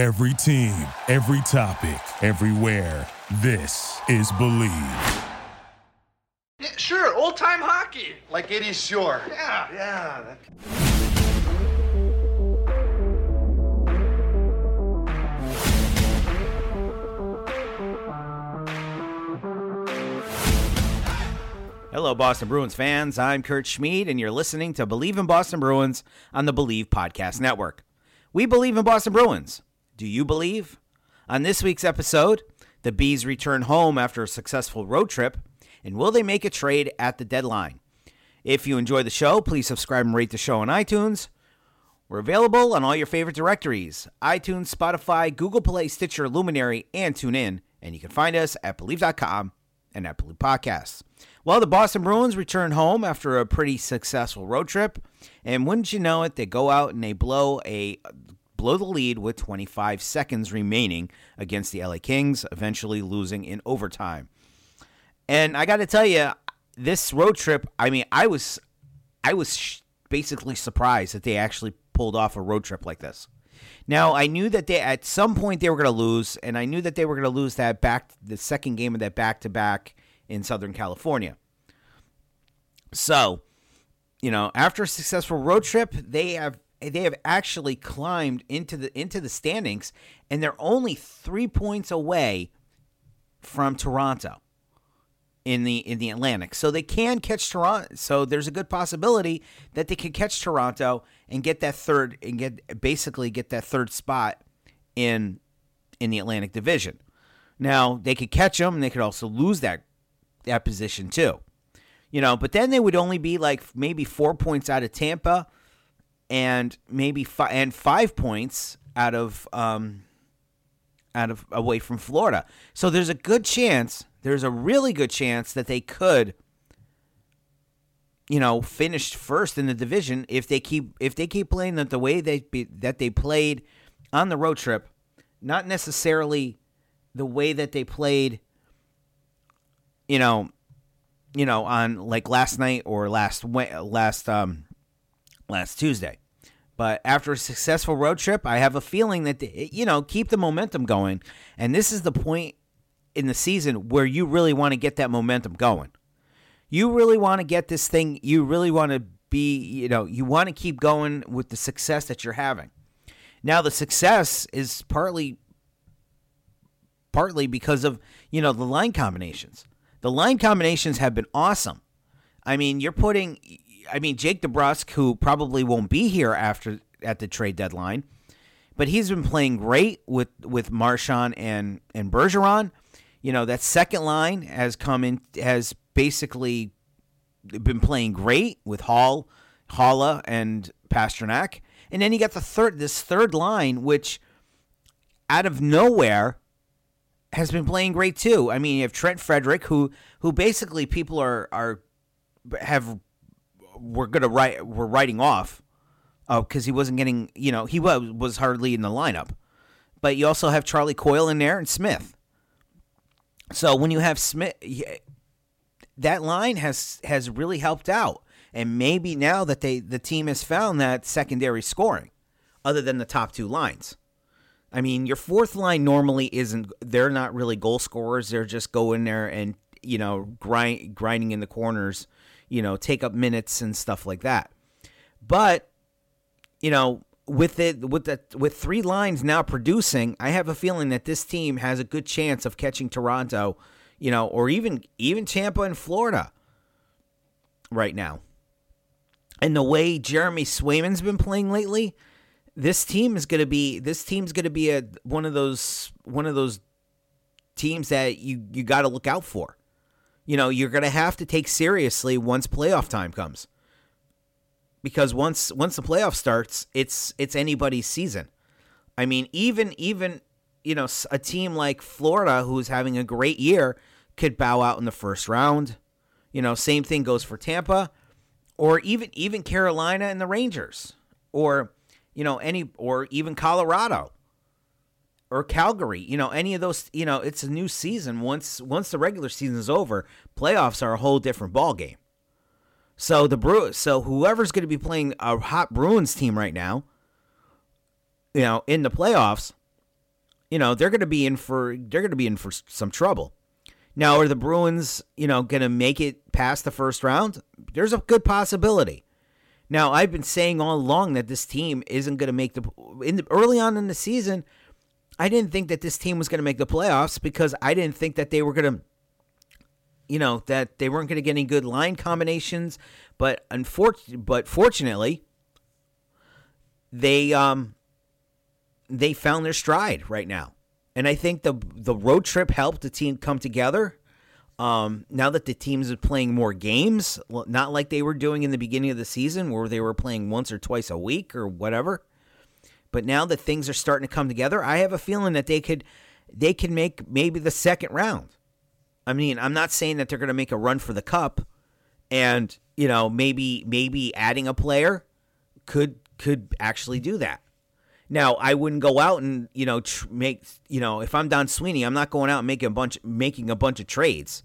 Every team, every topic, everywhere. This is Believe. Yeah, sure, old time hockey. Like 80s shore. Yeah. Yeah. that- Hello, Boston Bruins fans. I'm Kurt Schmid, and you're listening to Believe in Boston Bruins on the Believe Podcast Network. We believe in Boston Bruins. Do you believe? On this week's episode, the Bees return home after a successful road trip, and will they make a trade at the deadline? If you enjoy the show, please subscribe and rate the show on iTunes. We're available on all your favorite directories iTunes, Spotify, Google Play, Stitcher, Luminary, and TuneIn. And you can find us at Believe.com and at Believe Podcasts. Well, the Boston Bruins return home after a pretty successful road trip, and wouldn't you know it, they go out and they blow a blow the lead with 25 seconds remaining against the LA Kings, eventually losing in overtime. And I got to tell you, this road trip, I mean, I was I was basically surprised that they actually pulled off a road trip like this. Now, I knew that they at some point they were going to lose, and I knew that they were going to lose that back the second game of that back to back in Southern California. So, you know, after a successful road trip, they have they have actually climbed into the into the standings, and they're only three points away from Toronto in the in the Atlantic. So they can catch Toronto. So there's a good possibility that they can catch Toronto and get that third and get basically get that third spot in in the Atlantic Division. Now they could catch them, and they could also lose that that position too. You know, but then they would only be like maybe four points out of Tampa, and maybe five and five points out of um out of away from Florida. So there's a good chance, there's a really good chance that they could you know, finish first in the division if they keep if they keep playing that the way they be, that they played on the road trip, not necessarily the way that they played you know, you know, on like last night or last last um last Tuesday. But after a successful road trip, I have a feeling that they, you know keep the momentum going, and this is the point in the season where you really want to get that momentum going. You really want to get this thing. You really want to be, you know, you want to keep going with the success that you're having. Now, the success is partly partly because of you know the line combinations. The line combinations have been awesome. I mean, you're putting. I mean, Jake DeBrusk, who probably won't be here after at the trade deadline, but he's been playing great with with Marchand and and Bergeron. You know that second line has come in has basically been playing great with Hall, Haula, and Pastrnak, and then you got the third this third line, which out of nowhere has been playing great too. I mean, you have Trent Frederic, who who basically people are are have we're gonna write we're writing off uh, because he wasn't getting you know he was was hardly in the lineup. But you also have Charlie Coyle in there and Smith. So when you have Smith, that line has has really helped out, and maybe now that they the team has found that secondary scoring, other than the top two lines. I mean, your fourth line normally isn't. They're not really goal scorers. They're just go in there and you know grind grinding in the corners, you know, take up minutes and stuff like that. But you know, with it with the with three lines now producing, I have a feeling that this team has a good chance of catching Toronto, you know, or even even Tampa and Florida right now. And the way Jeremy Swayman's been playing lately, this team is going to be this team's going to be a one of those one of those teams that you you got to look out for. You know, you're going to have to take seriously once playoff time comes. Because once once the playoff starts, it's it's anybody's season. I mean, even even you know, a team like Florida who's having a great year could bow out in the first round. You know, same thing goes for Tampa or even even Carolina and the Rangers or you know any or even Colorado or Calgary, you know, any of those, you know, it's a new season. Once once the regular season is over, playoffs are a whole different ball game. So the Brew, so whoever's going to be playing a hot Bruins team right now, you know, in the playoffs, you know, they're going to be in for they're going to be in for some trouble. Now, are the Bruins, you know, going to make it past the first round? There's a good possibility. Now, I've been saying all along that this team isn't going to make the in the, early on in the season. I didn't think that this team was going to make the playoffs because I didn't think that they were going to you know that they weren't going to get any good line combinations, but unfortunately, but fortunately, they um they found their stride right now, and I think the the road trip helped the team come together. Um, now that the teams are playing more games, not like they were doing in the beginning of the season, where they were playing once or twice a week or whatever. But now that things are starting to come together, I have a feeling that they could they can make maybe the second round. I mean, I'm not saying that they're going to make a run for the cup, and you know maybe maybe adding a player could could actually do that. Now, I wouldn't go out and you know tr- make you know if I'm Don Sweeney, I'm not going out and making a bunch making a bunch of trades.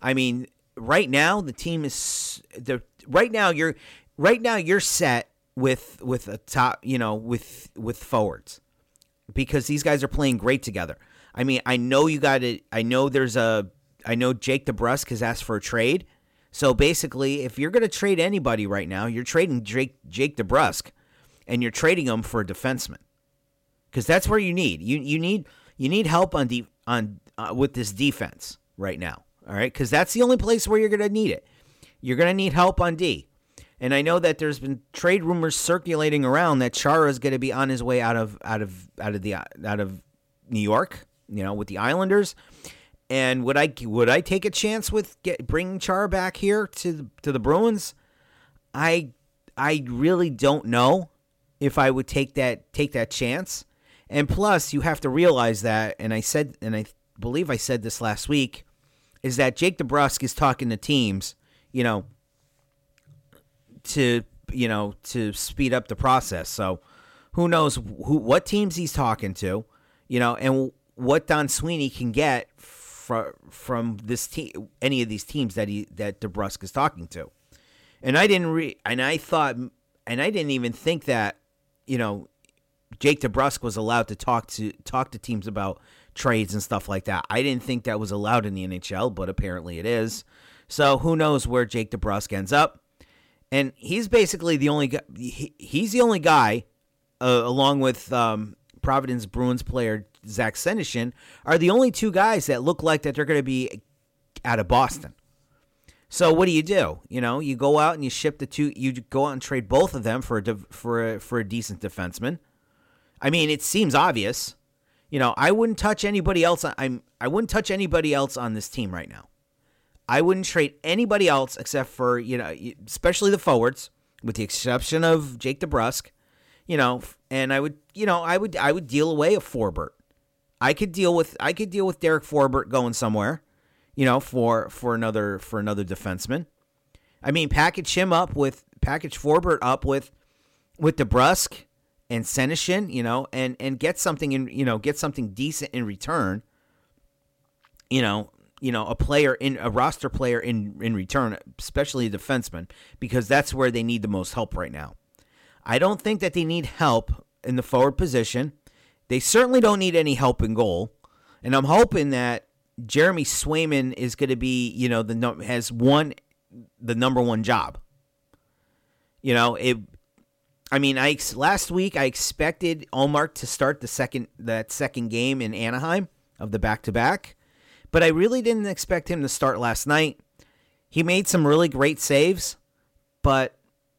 I mean, right now the team is the right now you're right now you're set with with a top you know with with forwards because these guys are playing great together. I mean, I know you got to. I know there's a I know Jake DeBrusk has asked for a trade. So basically, if you're going to trade anybody right now, you're trading Jake Jake DeBrusk, and you're trading him for a defenseman, because that's where you need you you need you need help on de- on uh, with this defense right now. All right, because that's the only place where you're going to need it. You're going to need help on D. And I know that there's been trade rumors circulating around that Chara is going to be on his way out of out of out of the out of New York, you know, with the Islanders. And would I would I take a chance with get, bringing Char back here to the, to the Bruins? I I really don't know if I would take that take that chance. And plus, you have to realize that, and I said, and I believe I said this last week, is that Jake DeBrusk is talking to teams, you know, to you know to speed up the process. So who knows who what teams he's talking to, you know, and what Don Sweeney can get from from this team, any of these teams that he that DeBrusk is talking to. And I didn't re and I thought and I didn't even think that, you know, Jake DeBrusk was allowed to talk to talk to teams about trades and stuff like that. I didn't think that was allowed in the NHL, but apparently it is. So who knows where Jake DeBrusk ends up? And he's basically the only guy. He, he's the only guy, uh, along with um, Providence Bruins player Zach Senyshyn are the only two guys that look like that they're going to be out of Boston. So what do you do? You know, you go out and you ship the two. You go out and trade both of them for a for a, for a decent defenseman. I mean, it seems obvious. You know, I wouldn't touch anybody else. I'm I wouldn't touch anybody else on this team right now. I wouldn't trade anybody else except for you know, especially the forwards, with the exception of Jake DeBrusk. You know, and I would you know I would I would deal away a Forbort. I could deal with I could deal with Derek Forbort going somewhere, you know, for for another for another defenseman. I mean, package him up with package Forbort up with with DeBrusk and Senyshyn, you know, and and get something in you know get something decent in return. You know, you know, a player in a roster player in in return, especially a defenseman, because that's where they need the most help right now. I don't think that they need help in the forward position. They certainly don't need any help in goal, and I'm hoping that Jeremy Swayman is going to be, you know, the has won the number one job. You know, it. I mean, I last week I expected Ullmark to start the second that second game in Anaheim of the back to back, but I really didn't expect him to start last night. He made some really great saves, but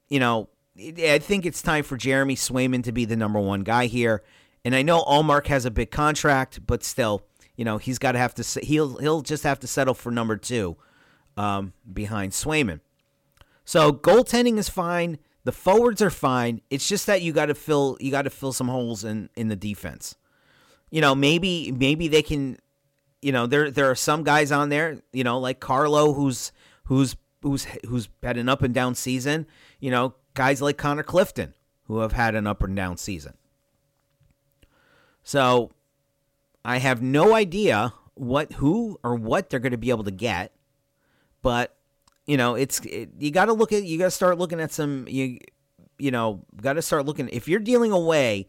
you know, I think it's time for Jeremy Swayman to be the number one guy here. And I know Ullmark has a big contract, but still, you know, he's got to have to he'll he'll just have to settle for number two um, behind Swayman. So goaltending is fine. The forwards are fine. It's just that you got to fill you got to fill some holes in in the defense. You know, maybe maybe they can. You know, there there are some guys on there. You know, like Carlo, who's who's who's who's had an up and down season. You know, guys like Connor Clifton, who have had an up and down season. So I have no idea what who or what they're going to be able to get, but you know, it's it, you got to look at you got to start looking at some you you know, got to start looking if you're dealing away,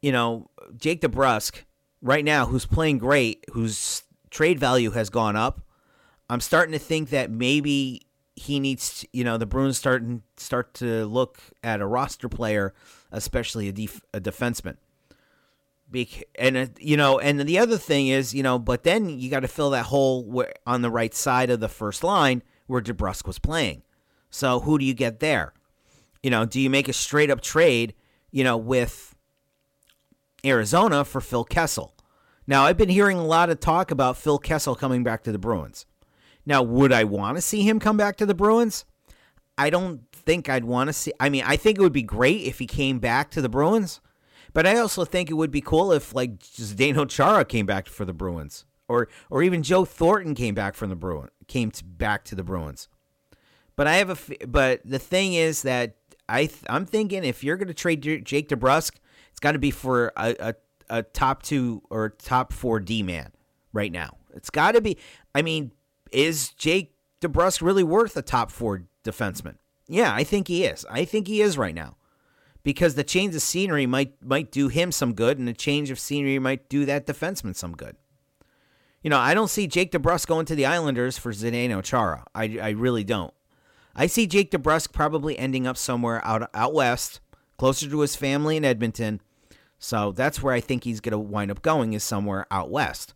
you know, Jake DeBrusk, right now who's playing great, whose trade value has gone up. I'm starting to think that maybe he needs, to, you know, the Bruins starting start to look at a roster player, especially a def, a defenseman. Bec- and uh, you know, and the other thing is, you know, but then you got to fill that hole on the right side of the first line where DeBrusk was playing. So who do you get there? You know, do you make a straight up trade, you know, with Arizona for Phil Kessel? Now, I've been hearing a lot of talk about Phil Kessel coming back to the Bruins. Now, would I want to see him come back to the Bruins? I don't think I'd want to see. I mean, I think it would be great if he came back to the Bruins, but I also think it would be cool if like Zdeno Chara came back for the Bruins, or or even Joe Thornton came back from the Bruins, came to, back to the Bruins. But I have a. But the thing is that I I'm thinking if you're going to trade Jake DeBrusk, it's got to be for a, a a top two or top four D man right now. It's got to be. I mean, is Jake DeBrusk really worth a top four defenseman? Yeah, I think he is. I think he is right now. Because the change of scenery might might do him some good, and the change of scenery might do that defenseman some good. You know, I don't see Jake DeBrusk going to the Islanders for Zdeno Chara. I, I really don't. I see Jake DeBrusk probably ending up somewhere out out west, closer to his family in Edmonton. So that's where I think he's going to wind up going is somewhere out west.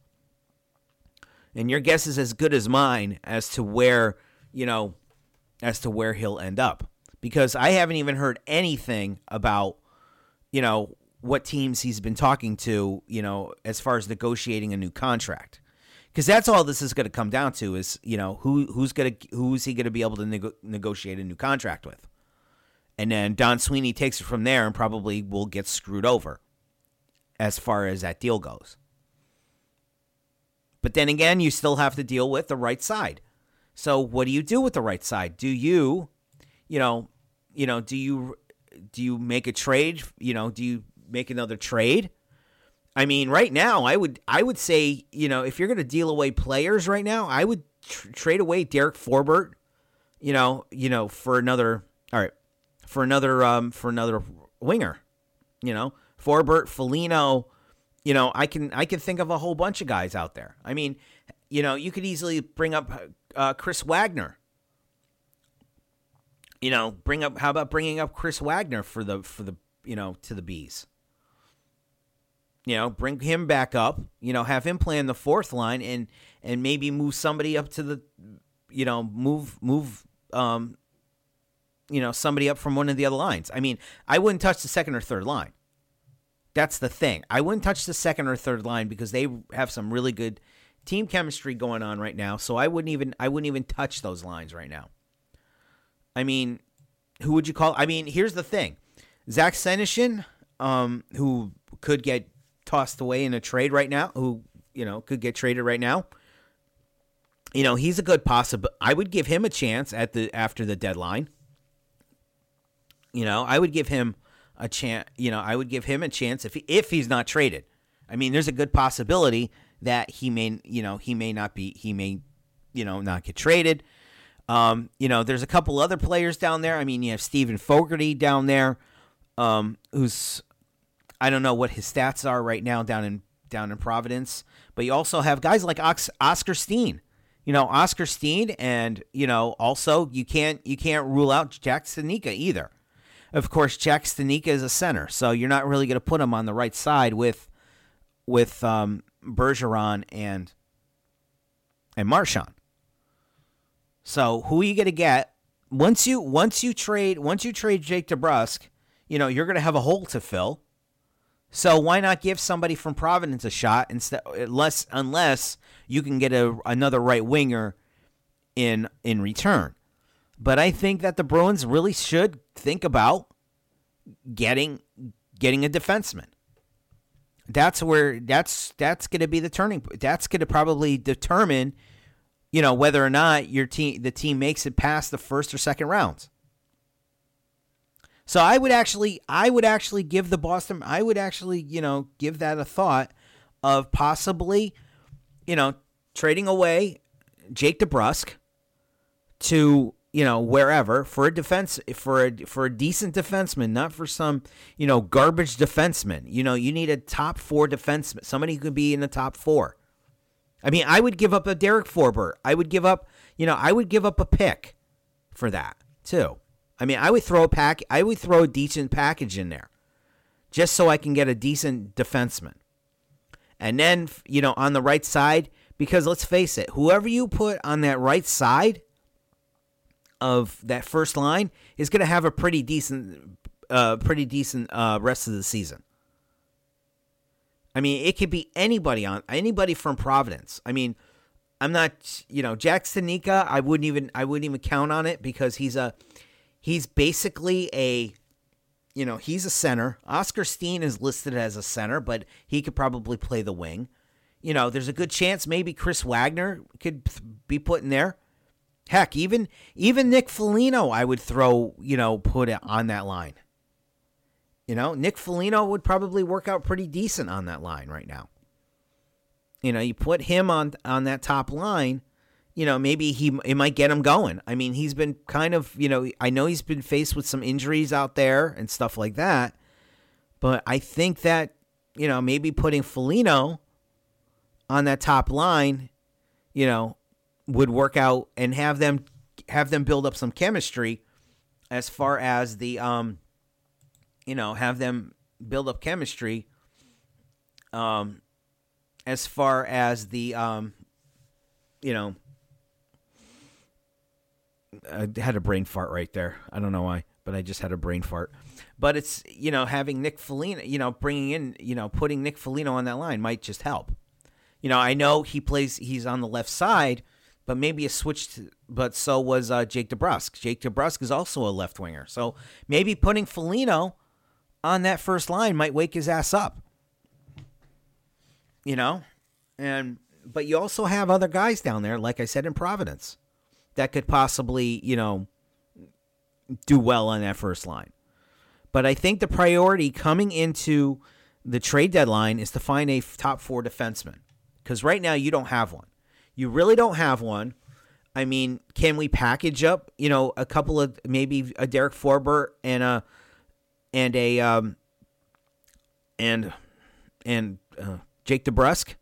And your guess is as good as mine as to where, you know, as to where he'll end up. Because I haven't even heard anything about, you know, what teams he's been talking to, you know, as far as negotiating a new contract. Because that's all this is going to come down to is, you know, who who's going to who's he going to be able to nego- negotiate a new contract with. And then Don Sweeney takes it from there and probably will get screwed over as far as that deal goes. But then again, you still have to deal with the right side. So what do you do with the right side? Do you, you know, you know, do you do you make a trade? You know, do you make another trade? I mean, right now, I would I would say, you know, if you're going to deal away players right now, I would tr- trade away Derek Forbort, you know, you know, for another all right, for another um for another winger, you know, Forbort, Foligno, you know, I can I can think of a whole bunch of guys out there. I mean, you know, you could easily bring up uh, Chris Wagner. You know, bring up how about bringing up Chris Wagner for the for the you know to the bees. You know, bring him back up. You know, have him play in the fourth line and and maybe move somebody up to the, you know, move move um, you know somebody up from one of the other lines. I mean, I wouldn't touch the second or third line. That's the thing. I wouldn't touch the second or third line because they have some really good team chemistry going on right now. So I wouldn't even I wouldn't even touch those lines right now. I mean, who would you call? I mean, here's the thing: Zach Senyshyn, um, who could get tossed away in a trade right now, who you know could get traded right now. You know, he's a good possible. I would give him a chance at the after the deadline. You know, I would give him a chance. You know, I would give him a chance if he, if he's not traded. I mean, there's a good possibility that he may, you know, he may not be, he may, you know, not get traded. Um, you know, there's a couple other players down there. I mean, you have Steven Fogarty down there, um, who's, I don't know what his stats are right now down in down in Providence, but you also have guys like Oskar Steen. You know, Oskar Steen, and you know, also you can't you can't rule out Jack Studnicka either. Of course, Jack Studnicka is a center, so you're not really going to put him on the right side with with um, Bergeron and and Marchand. So who are you going to get once you once you trade once you trade Jake DeBrusk? You know you're going to have a hole to fill. So why not give somebody from Providence a shot instead? Unless unless you can get a, another right winger in in return. But I think that the Bruins really should think about getting getting a defenseman. That's where that's that's going to be the turning point. That's going to probably determine, you know, whether or not your team the team makes it past the first or second rounds. So I would actually I would actually give the Boston I would actually, you know, give that a thought of possibly, you know, trading away Jake DeBrusk to you know, wherever for a defense for a for a decent defenseman, not for some, you know, garbage defenseman. You know, you need a top four defenseman, somebody who could be in the top four. I mean, I would give up a Derek Forbort. I would give up, you know, I would give up a pick for that too. I mean, I would throw a pack. I would throw a decent package in there, just so I can get a decent defenseman. And then, you know, on the right side, because let's face it, whoever you put on that right side of that first line is going to have a pretty decent, uh, pretty decent uh, rest of the season. I mean, it could be anybody on anybody from Providence. I mean, I'm not, you know, Jack Studnicka. I wouldn't even, I wouldn't even count on it because he's a, he's basically a, you know, he's a center. Oskar Steen is listed as a center, but he could probably play the wing. You know, there's a good chance maybe Chris Wagner could be put in there. Heck, even even Nick Foligno, I would throw, you know, put it on that line. You know, Nick Foligno would probably work out pretty decent on that line right now. You know, you put him on on that top line, you know, maybe he it might get him going. I mean, he's been kind of, you know, I know he's been faced with some injuries out there and stuff like that, but I think that, you know, maybe putting Foligno on that top line, you know, would work out and have them have them build up some chemistry as far as the um you know have them build up chemistry um as far as the um you know I had a brain fart right there. I don't know why, but I just had a brain fart. But it's you know having Nick Foligno, you know bringing in you know putting Nick Foligno on that line might just help. You know I know he plays he's on the left side, but maybe a switch. To, but so was uh, Jake DeBrusk. Jake DeBrusk is also a left winger, so maybe putting Foligno on that first line might wake his ass up. You know, and but you also have other guys down there, like I said in Providence, that could possibly you know do well on that first line. But I think the priority coming into the trade deadline is to find a top four defenseman because right now you don't have one. You really don't have one. I mean, can we package up, you know, a couple of maybe a Derek Forbort and a and a um and and uh, Jake DeBrusk?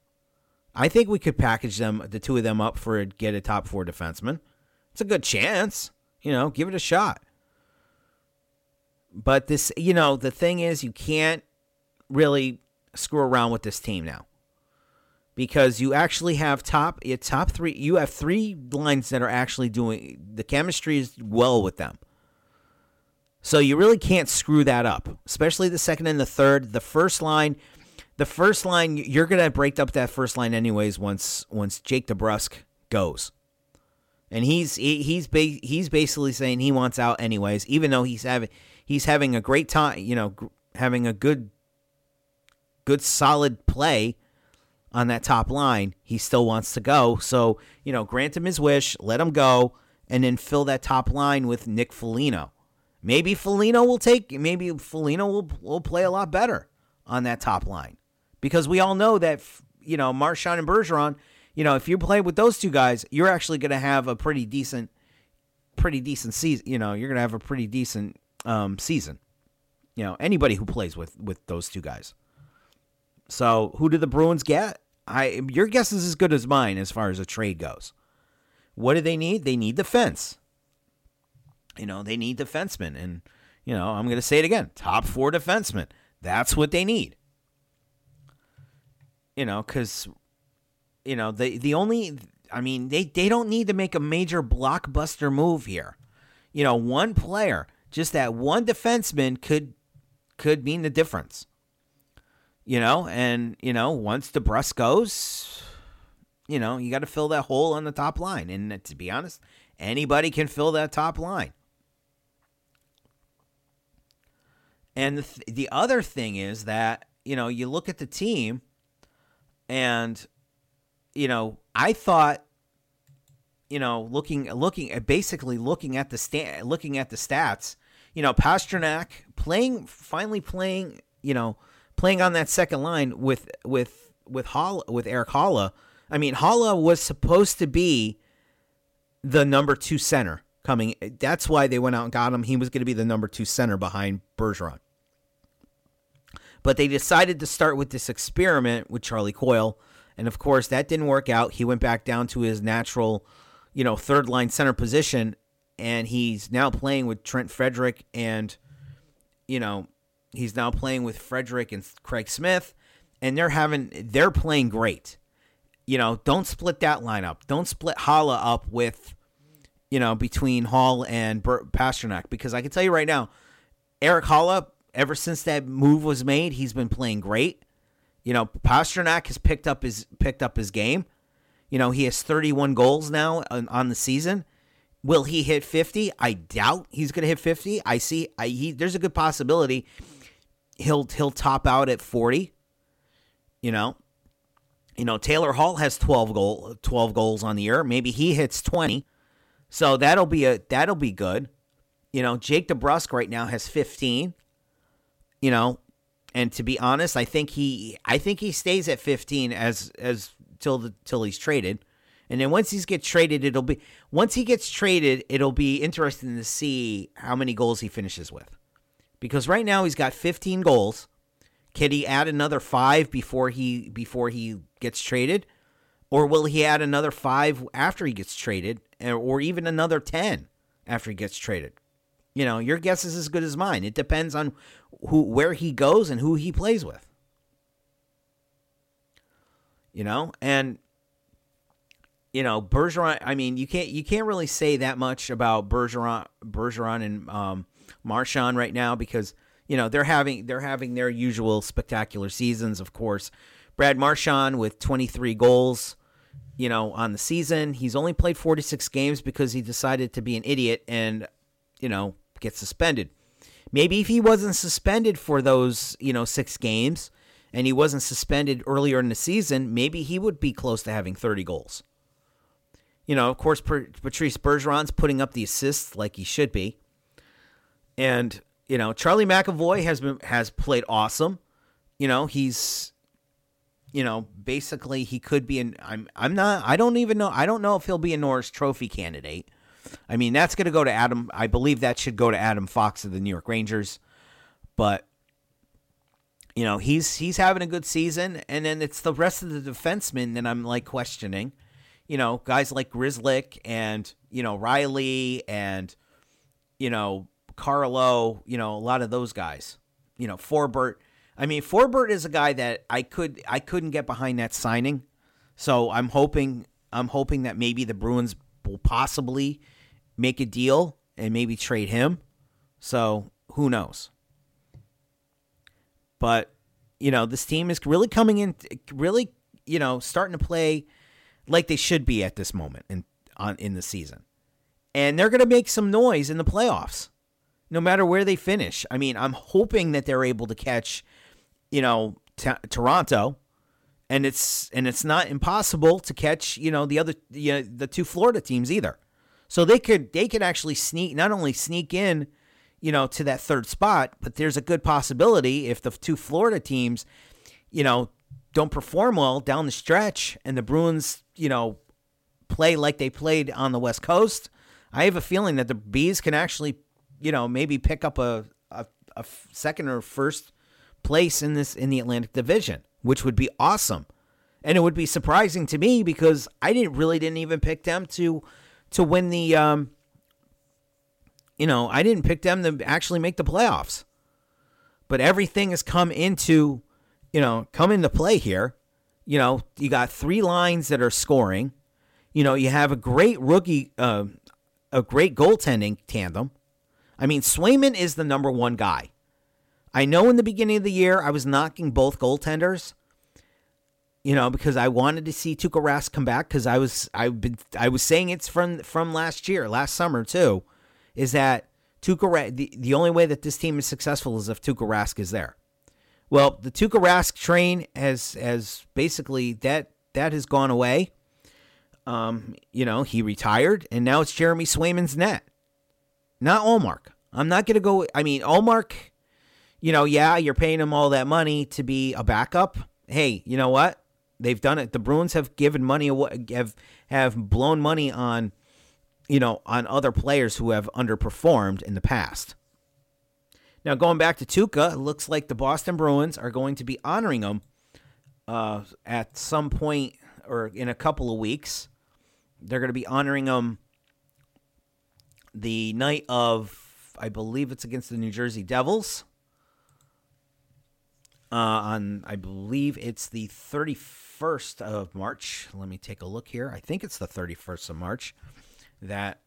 I think we could package them, the two of them, up for get a top four defenseman. It's a good chance, you know. Give it a shot. But this, you know, the thing is, you can't really screw around with this team now because you actually have top top three. You have three lines that are actually doing the chemistry is well with them. So you really can't screw that up, especially the second and the third. The first line, the first line, you're gonna break up that first line anyways. Once once Jake DeBrusk goes, and he's he, he's ba- he's basically saying he wants out anyways, even though he's having he's having a great time, you know, having a good good solid play on that top line, he still wants to go. So, you know, grant him his wish, let him go, and then fill that top line with Nick Foligno. Maybe Foligno will take, maybe Foligno will, will play a lot better on that top line. Because we all know that, you know, Marchand and Bergeron, you know, if you play with those two guys, you're actually going to have a pretty decent, pretty decent season. You know, you're going to have a pretty decent um, season. You know, anybody who plays with with those two guys. So, who do the Bruins get? I your guess is as good as mine as far as a trade goes. What do they need? They need defense. You know, they need defensemen, and you know, I'm going to say it again: top four defensemen. That's what they need. You know, because you know the the only, I mean, they they don't need to make a major blockbuster move here. You know, one player, just that one defenseman could could mean the difference you know, and you know, once DeBrusk goes, you know, you got to fill that hole on the top line. And uh, to be honest, anybody can fill that top line. And the, th- the other thing is that, you know, you look at the team and, you know, I thought, you know, looking, looking at basically looking at the sta- looking at the stats, you know, Pastrnak playing, finally playing, you know, playing on that second line with with with Hall with Erik Haula. I mean, Haula was supposed to be the number two center coming. That's why they went out and got him. He was going to be the number two center behind Bergeron. But they decided to start with this experiment with Charlie Coyle. And of course, that didn't work out. He went back down to his natural, you know, third line center position. And he's now playing with Trent Frederic And, you know, he's now playing with Frederic and Craig Smith. And they're having, they're playing great. You know, don't split that lineup. Don't split Haula up with, you know, between Hall and Pastrnak Because I can tell you right now, Erik Haula ever since that move was made, he's been playing great. You know, Pastrnak has picked up his picked up his game. You know, he has 31 goals now on, on the season. Will he hit 50? I doubt he's going to hit 50. I see I, he, there's a good possibility he'll he'll top out at 40. You know. You know, Taylor Hall has 12 goal 12 goals on the year. Maybe he hits 20. So that'll be a that'll be good. You know, Jake DeBrusk right now has 15 you know, and to be honest, I think he I think he stays at 15 as as till the till he's traded. And then once he gets traded, it'll be once he gets traded, it'll be interesting to see how many goals he finishes with. Because right now he's got 15 goals. Can he add another 5 before he before he gets traded? Or will he add another 5 after he gets traded or even another 10 after he gets traded? You know, your guess is as good as mine. It depends on who where he goes and who he plays with. You know, and you know Bergeron. I mean, you can't you can't really say that much about Bergeron, Bergeron and um, Marchand right now because you know they're having they're having their usual spectacular seasons. Of course, Brad Marchand with 23 goals. You know, on the season, he's only played 46 games because he decided to be an idiot and you know get suspended. Maybe if he wasn't suspended for those, you know, six games and he wasn't suspended earlier in the season, maybe he would be close to having 30 goals. You know, of course, Patrice Bergeron's putting up the assists like he should be. And, you know, Charlie McAvoy has been has played awesome. You know, he's you know, basically he could be an I'm I'm not I don't even know I don't know if he'll be a Norris trophy candidate. I mean, that's going to go to Adam. I believe that should go to Adam Fox of the New York Rangers. But you know, he's he's having a good season, and then it's the rest of the defensemen that I'm like questioning. You know, guys like Grzelcyk and you know Reilly and you know Carlo. You know, a lot of those guys. You know, Forbort. I mean, Forbort is a guy that I could I couldn't get behind that signing. So I'm hoping I'm hoping that maybe the Bruins will possibly make a deal and maybe trade him. So who knows? But you know, this team is really coming in, really, you know, starting to play like they should be at this moment in on in the season, and they're going to make some noise in the playoffs, no matter where they finish. I mean, I'm hoping that they're able to catch, you know, t- Toronto, and it's and it's not impossible to catch, you know, the other, you know, the two Florida teams either. So they could they could actually sneak not only sneak in, you know, to that third spot, but there's a good possibility if the two Florida teams, you know, don't perform well down the stretch and the Bruins, you know, play like they played on the West Coast, I have a feeling that the Bees can actually, you know, maybe pick up a, a, a second or first place in this in the Atlantic Division, which would be awesome. And it would be surprising to me because I didn't really didn't even pick them to to win the um, you know, I didn't pick them to actually make the playoffs. But everything has come into, you know, come into play here. You know, you got three lines that are scoring. You know, you have a great rookie, uh, a great goaltending tandem. I mean, Swayman is the number one guy. I know in the beginning of the year I was knocking both goaltenders you know, because I wanted to see Tuukka Rask come back because I was I've been I was saying it's from from last year, last summer too, is that Tuukka Rask, the, the only way that this team is successful is if Tuukka Rask is there. Well, the Tuukka Rask train has has basically that that has gone away. Um, you know, he retired, and now it's Jeremy Swayman's net, not Ullmark. I'm not going to go. I mean, Ullmark, you know, yeah, you're paying him all that money to be a backup. Hey, you know what? They've done it. The Bruins have given money away, have have blown money on, you know, on other players who have underperformed in the past. Now, going back to Tuukka, it looks like the Boston Bruins are going to be honoring him uh, at some point or in a couple of weeks. They're going to be honoring him the night of, I believe it's against the New Jersey Devils. Uh, on, I believe it's the 31st of March. Let me take a look here. I think it's the 31st of March that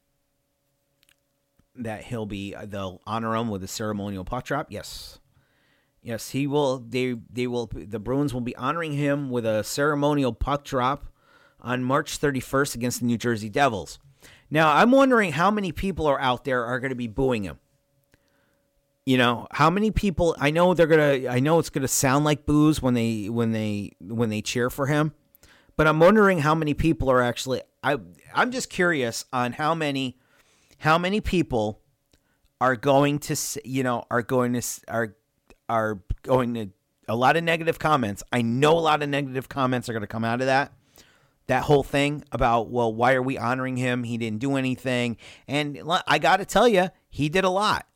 that he'll be they'll honor him with a ceremonial puck drop. Yes. Yes, he will they they will the Bruins will be honoring him with a ceremonial puck drop on March 31st against the New Jersey Devils. Now, I'm wondering how many people are out there are going to be booing him. You know, how many people I know they're going to I know it's going to sound like boos when they when they when they cheer for him. But I'm wondering how many people are actually I I'm just curious on how many how many people are going to you know are going to are are going to a lot of negative comments. I know a lot of negative comments are going to come out of that. That whole thing about well, why are we honoring him? He didn't do anything, and I got to tell you, he did a lot.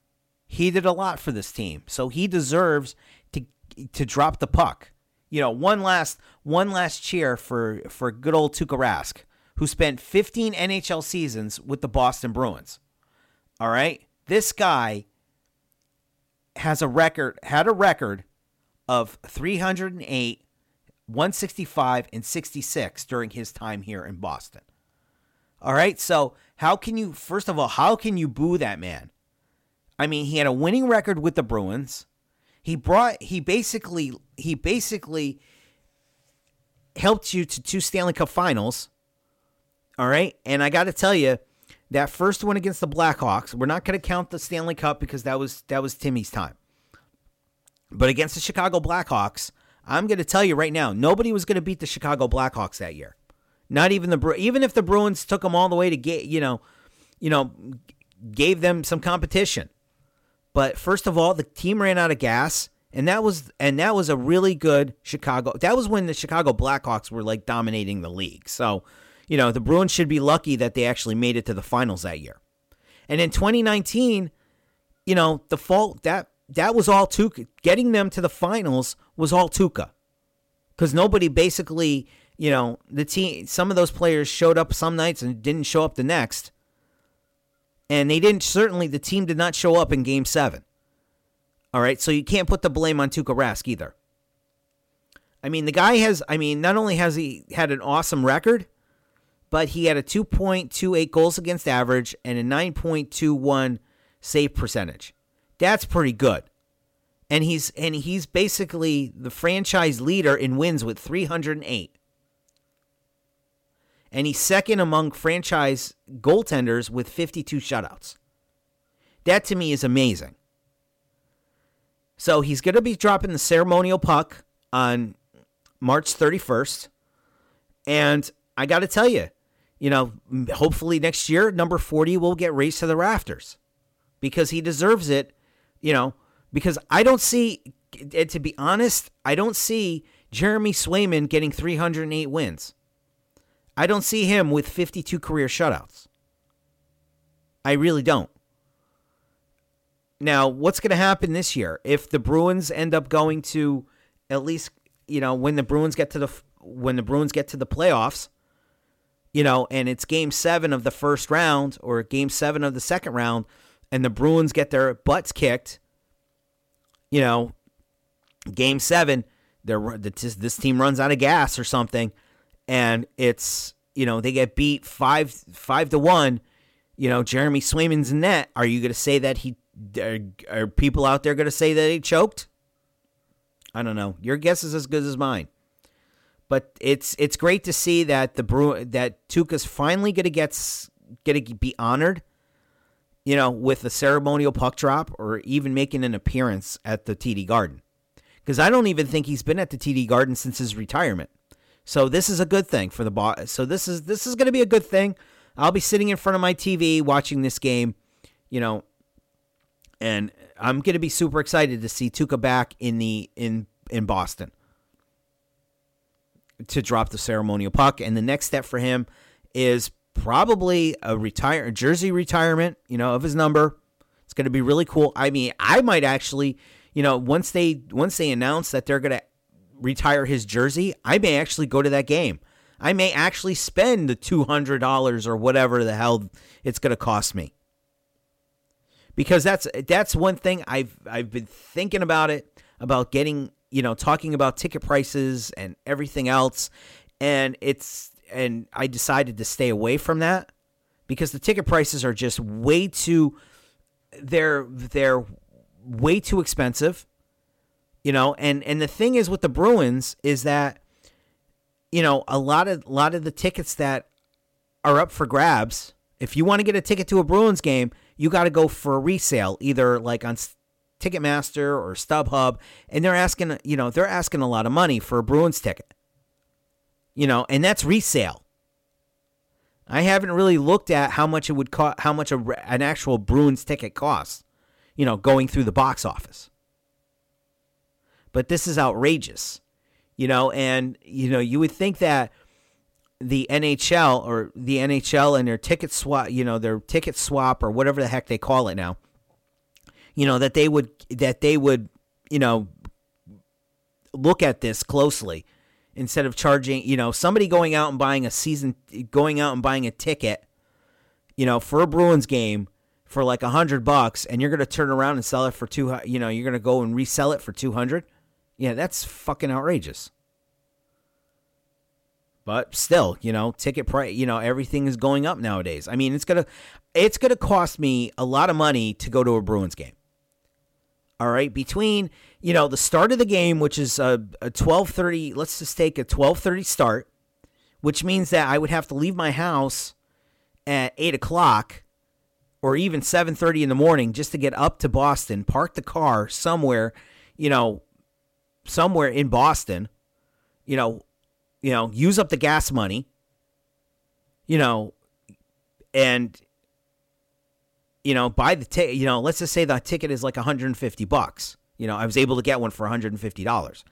He did a lot for this team, so he deserves to to drop the puck. You know, one last one last cheer for for good old Tuukka Rask, who spent 15 NHL seasons with the Boston Bruins. All right, this guy has a record had a record of 308 165 and 66 during his time here in Boston. All right, so how can you first of all, how can you boo that man? I mean, he had a winning record with the Bruins. He brought he basically he basically helped you to two Stanley Cup finals. All right? And I got to tell you, that first one against the Blackhawks, we're not going to count the Stanley Cup because that was that was Timmy's time. But against the Chicago Blackhawks, I'm going to tell you right now, nobody was going to beat the Chicago Blackhawks that year. Not even the even if the Bruins took them all the way to get, you know, you know, gave them some competition. But first of all, the team ran out of gas, and that was and that was a really good Chicago. That was when the Chicago Blackhawks were like dominating the league. So, you know, the Bruins should be lucky that they actually made it to the finals that year. And in 2019, you know, the fault that that was all Tuukka. Getting them to the finals was all Tuukka. Because nobody basically, you know, the team, some of those players showed up some nights and didn't show up the next. And they didn't, certainly, the team did not show up in game seven. All right. So you can't put the blame on Tuukka Rask either. I mean, the guy has, I mean, not only has he had an awesome record, but he had a 2.28 goals against average and a 9.21 save percentage. That's pretty good. And he's and he's basically the franchise leader in wins with 308. And he's second among franchise goaltenders with 52 shutouts. That to me is amazing. So he's going to be dropping the ceremonial puck on March 31st. And I got to tell you, you know, hopefully next year, number 40 will get raised to the rafters because he deserves it you know, because I don't see, eh, to be honest, I don't see Jeremy Swayman getting 308 wins. I don't see him with 52 career shutouts. I really don't. Now, what's going to happen this year if the Bruins end up going to at least, you know, when the Bruins get to the when the Bruins get to the playoffs, you know, and it's game 7 of the first round or game 7 of the second round, and the Bruins get their butts kicked, you know, game seven, they're, this team runs out of gas or something, and it's you know they get beat five five to one. You know, Jeremy Swayman's net. Are you going to say that he? Are, are people out there going to say that he choked? I don't know. Your guess is as good as mine. But it's it's great to see that the Bru- that Tuukka's finally going to get going to be honored you know, with a ceremonial puck drop or even making an appearance at the TD Garden. Because I don't even think he's been at the TD Garden since his retirement. So this is a good thing for the boss. So this is this is going to be a good thing. I'll be sitting in front of my TV watching this game, you know, and I'm going to be super excited to see Tuukka back in the in in Boston to drop the ceremonial puck. And the next step for him is probably a retire jersey retirement, you know, of his number. It's going to be really cool. I mean, I might actually, you know, once they once they announce that they're going to retire his jersey, I may actually go to that game. I may actually spend the $200 or whatever the hell it's going to cost me. Because that's that's one thing I've I've been thinking about it about getting, you know, talking about ticket prices and everything else and it's and I decided to stay away from that because the ticket prices are just way too they're they're way too expensive. You know, and and the thing is with the Bruins is that you know, a lot of a lot of the tickets that are up for grabs, if you want to get a ticket to a Bruins game, you got to go for a resale either like on Ticketmaster or StubHub and they're asking, you know, they're asking a lot of money for a Bruins ticket. You know, and that's resale. I haven't really looked at how much it would cost, how much a, an actual Bruins ticket costs, you know, going through the box office. But this is outrageous, you know, and, you know, you would think that the NHL or the NHL and their ticket swap, you know, their ticket swap or whatever the heck they call it now, you know, that they would, that they would, you know, look at this closely instead of charging, you know, somebody going out and buying a season, going out and buying a ticket, you know, for a Bruins game for like a hundred bucks, and you're gonna turn around and sell it for two, you know, you're gonna go and resell it for two hundred. Yeah, that's fucking outrageous. But still, you know, ticket price, you know, everything is going up nowadays. I mean, it's gonna, it's gonna cost me a lot of money to go to a Bruins game. All right, between you know the start of the game, which is a, a twelve thirty. Let's just take a twelve thirty start, which means that I would have to leave my house at eight o'clock, or even seven thirty in the morning, just to get up to Boston, park the car somewhere, you know, somewhere in Boston, you know, you know, use up the gas money, you know, and you know, buy the ticket, you know, let's just say the ticket is like 150 bucks. You know, I was able to get one for $150.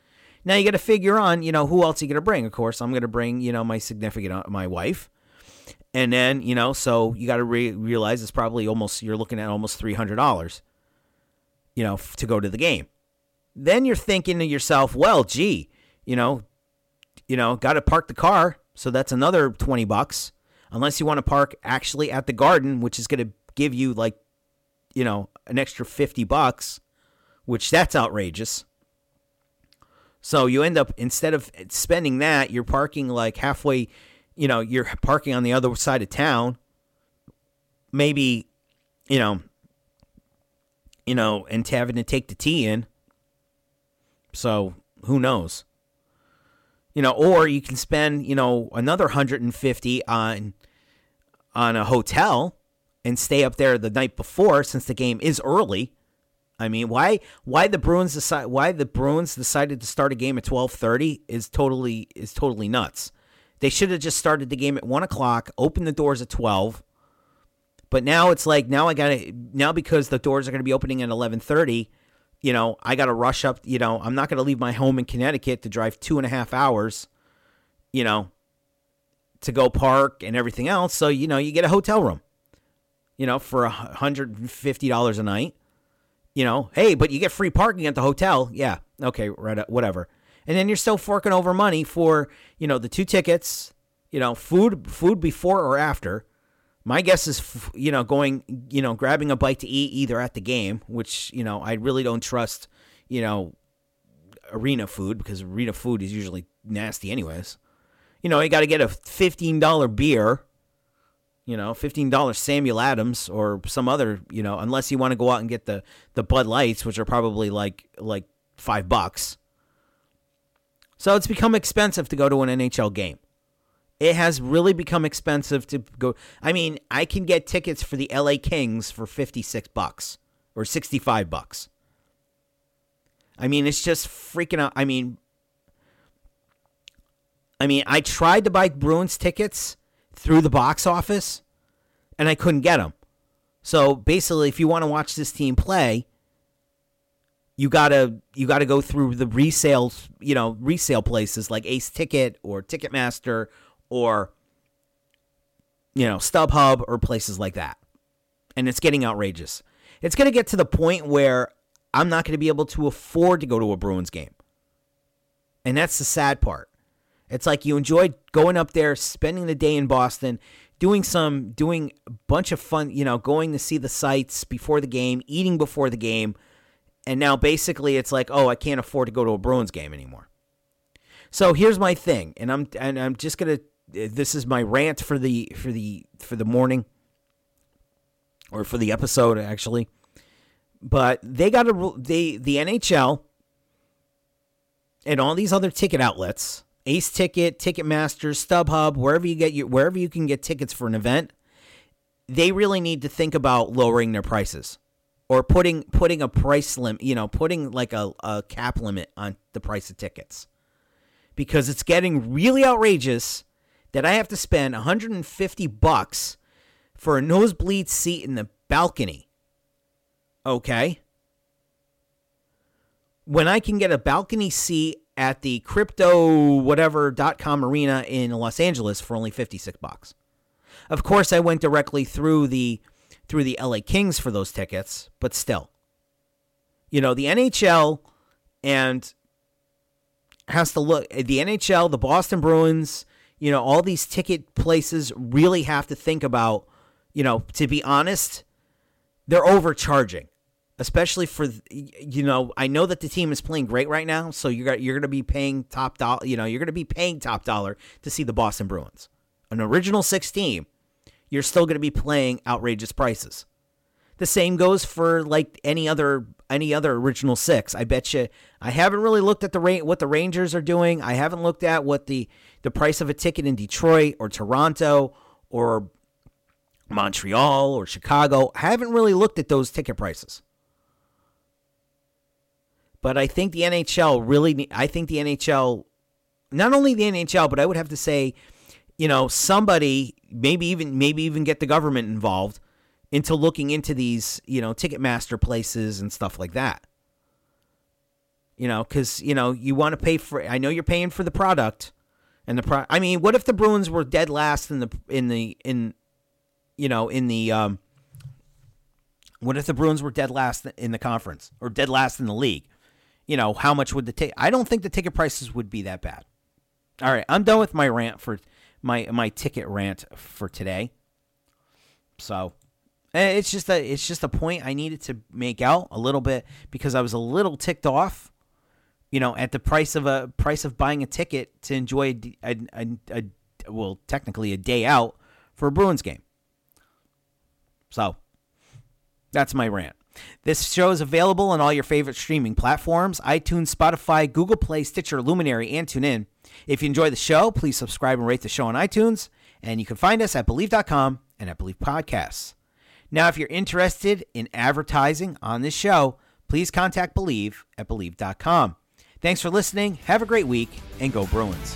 Now you got to figure on, you know, who else are you going to bring? Of course, I'm going to bring, you know, my significant, uh, my wife. And then, you know, so you got to re- realize it's probably almost, you're looking at almost $300, you know, f- to go to the game. Then you're thinking to yourself, well, gee, you know, you know, got to park the car. So that's another 20 bucks. Unless you want to park actually at the garden, which is going to give you like, you know, an extra 50 bucks, which that's outrageous. So you end up, instead of spending that, you're parking like halfway, you know, you're parking on the other side of town. Maybe, you know, you know, and having to take the T in. So who knows? You know, or you can spend, you know, another 150 on on a hotel and stay up there the night before since the game is early. I mean, why why the Bruins decide why the Bruins decided to start a game at twelve thirty is totally is totally nuts. They should have just started the game at one o'clock, opened the doors at twelve. But now it's like now I gotta now because the doors are gonna be opening at eleven thirty. You know, I gotta rush up. You know, I'm not gonna leave my home in Connecticut to drive two and a half hours. You know, to go park and everything else. So you know, you get a hotel room you know, for $150 a night. You know, hey, but you get free parking at the hotel. Yeah, okay, right, uh, whatever. And then you're still forking over money for, you know, the two tickets, you know, food food before or after. My guess is, you know, going, you know, grabbing a bite to eat either at the game, which, you know, I really don't trust, you know, arena food because arena food is usually nasty anyways. You know, you got to get a $15 beer you know, fifteen dollars Samuel Adams or some other, you know, unless you want to go out and get the the Bud Lights, which are probably like like five bucks. So it's become expensive to go to an NHL game. It has really become expensive to go. I mean, I can get tickets for the LA Kings for 56 bucks or 65 bucks. I mean, it's just freaking out. I mean, I mean, I tried to buy Bruins tickets through the box office, and I couldn't get them. So basically, if you want to watch this team play, you gotta you gotta go through the resale you know resale places like Ace Ticket or Ticketmaster or you know, StubHub or places like that. And it's getting outrageous. It's to get to the point where I'm not to be able to afford to go to a Bruins game. And that's the sad part. It's like you enjoyed going up there, spending the day in Boston, doing some doing a bunch of fun, you know, going to see the sights before the game, eating before the game, and now basically it's like, "Oh, I can't afford to go to a Bruins game anymore." So, here's my thing, and I'm and I'm just to this is my rant for the for the for the morning or for the episode actually. But they got a they the NHL and all these other ticket outlets, Ace Ticket, Ticketmaster, StubHub, wherever you get your wherever you can get tickets for an event, they really need to think about lowering their prices or putting putting a price limit, you know, putting like a, a cap limit on the price of tickets. Because it's getting really outrageous that I have to spend 150 bucks for a nosebleed seat in the balcony. Okay? when I can get a balcony seat at the crypto whatever.com arena in Los Angeles for only 56 bucks. Of course, I went directly through the through the LA Kings for those tickets, but still. You know, the NHL and has to look the NHL, the Boston Bruins, you know, all these ticket places really have to think about, you know, to be honest, they're overcharging especially for you know I know that the team is playing great right now, so you're you're going to be paying top dollar. You know you're going to be paying top dollar to see the Boston Bruins, an original six team. You're still going to be playing outrageous prices. The same goes for like any other any other original six. I bet you I haven't really looked at the rate what the Rangers are doing. I haven't looked at what the the price of a ticket in Detroit or Toronto or Montreal or Chicago. I haven't really looked at those ticket prices. But I think the NHL really, I think the NHL, not only the NHL, but I would have to say, you know, somebody, maybe even, maybe even get the government involved into looking into these, you know, Ticketmaster places and stuff like that. You know, because, you know, you want to pay for, I know you're paying for the product and the pro, I mean, what if the Bruins were dead last in the, in the, in, you know, in the, um, what if the Bruins were dead last in the conference or dead last in the league? You know, how much would the ticket? I don't think the ticket prices would be that bad. All right, I'm done with my rant for my my ticket rant for today. So eh, it's just a it's just a point I needed to make out a little bit because I was a little ticked off, you know, at the price of a price of buying a ticket to enjoy a, a, a, a well technically a day out for a Bruins game. So that's my rant. This show is available on all your favorite streaming platforms iTunes, Spotify, Google Play, Stitcher, Luminary, and TuneIn. If you enjoy the show, please subscribe and rate the show on iTunes. And you can find us at Bleav.com and at Bleav Podcasts. Now, if you're interested in advertising on this show, please contact Bleav at Bleav.com. Thanks for listening. Have a great week and go Bruins.